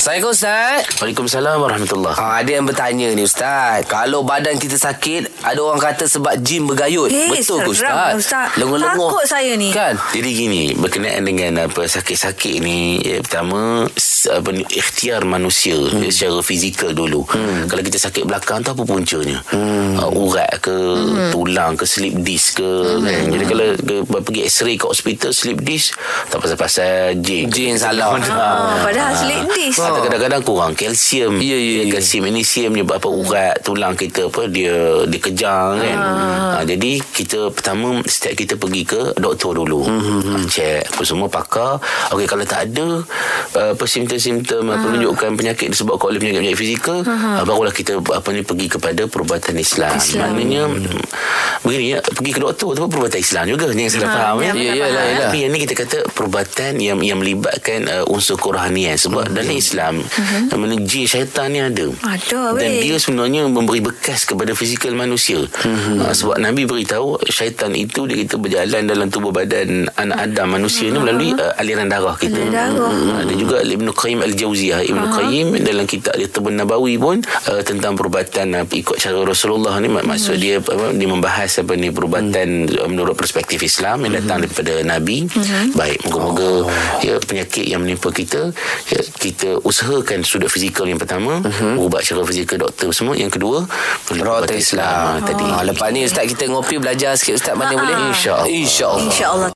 Assalamualaikum Ustaz Waalaikumsalam warahmatullahi ha, Ada yang bertanya ni Ustaz Kalau badan kita sakit Ada orang kata sebab jin bergayut Eh, Betul ke Ustaz? Ustaz. Lenguh-lenguh Takut saya ni. Kan? Jadi gini, berkenaan dengan apa sakit-sakit ni, ya, pertama apa ni ikhtiar manusia hmm. secara fizikal dulu. Hmm. Kalau kita sakit belakang tu apa puncanya? Hmm. Uh, urat ke, hmm. tulang ke, slip disc ke hmm. kan. Jadi kalau ke, pergi x-ray ke hospital slip disc tak pasal-pasal jin. Jin salah. Ah, padahal slip disc. Atau kadang-kadang kurang kalsium. Ya, ya, ya. Kalsium magnesium ni apa urat tulang kita apa dia kejang kan. Ha, jadi kita pertama setiap kita pergi ke doktor dulu. Mm-hmm. Check apa semua pakar. Okey kalau tak ada apa simptom-simptom apa menunjukkan penyakit disebabkan oleh penyakit-penyakit fizikal, uh, barulah kita apa ni pergi kepada perubatan Islam. Islam. Maknanya mm, begini ya, pergi ke doktor tu perubatan Islam juga. Jangan salah Ha, faham ya. Ya, ya, faham. ya. Tapi yang ni kita kata perubatan yang yang melibatkan uh, unsur kerohanian sebab Hmm. dalam Islam uh-huh. mana jin syaitan ni ada. Ada, Dan weh. dia sebenarnya memberi bekas kepada fizikal manusia. Hmm. Uh, sebab Nabi beritahu syaitan itu dia kita berjalan dalam tubuh badan anak Adam manusia ni melalui uh, aliran darah kita. Aliran darah. Hmm. Ada juga Ibnu Qayyim Al-Jauziyah. Ibnu Qayyim dalam kitab dia Tabun Nabawi pun uh, tentang perubatan uh, ikut cara Rasulullah ni mak- maksud dia apa dia membahas apa ni perubatan uh, menurut perspektif Islam yang datang daripada Nabi. Baik, moga-moga ya penyakit yang menimpa kita ya, kita usahakan sudut fizikal yang pertama, ubat cara fizikal doktor semua. Yang kedua, Rawatan Islam Ah, tadi. ha, Lepas ni Ustaz kita ngopi Belajar sikit Ustaz Mana boleh InsyaAllah. InsyaAllah InsyaAllah.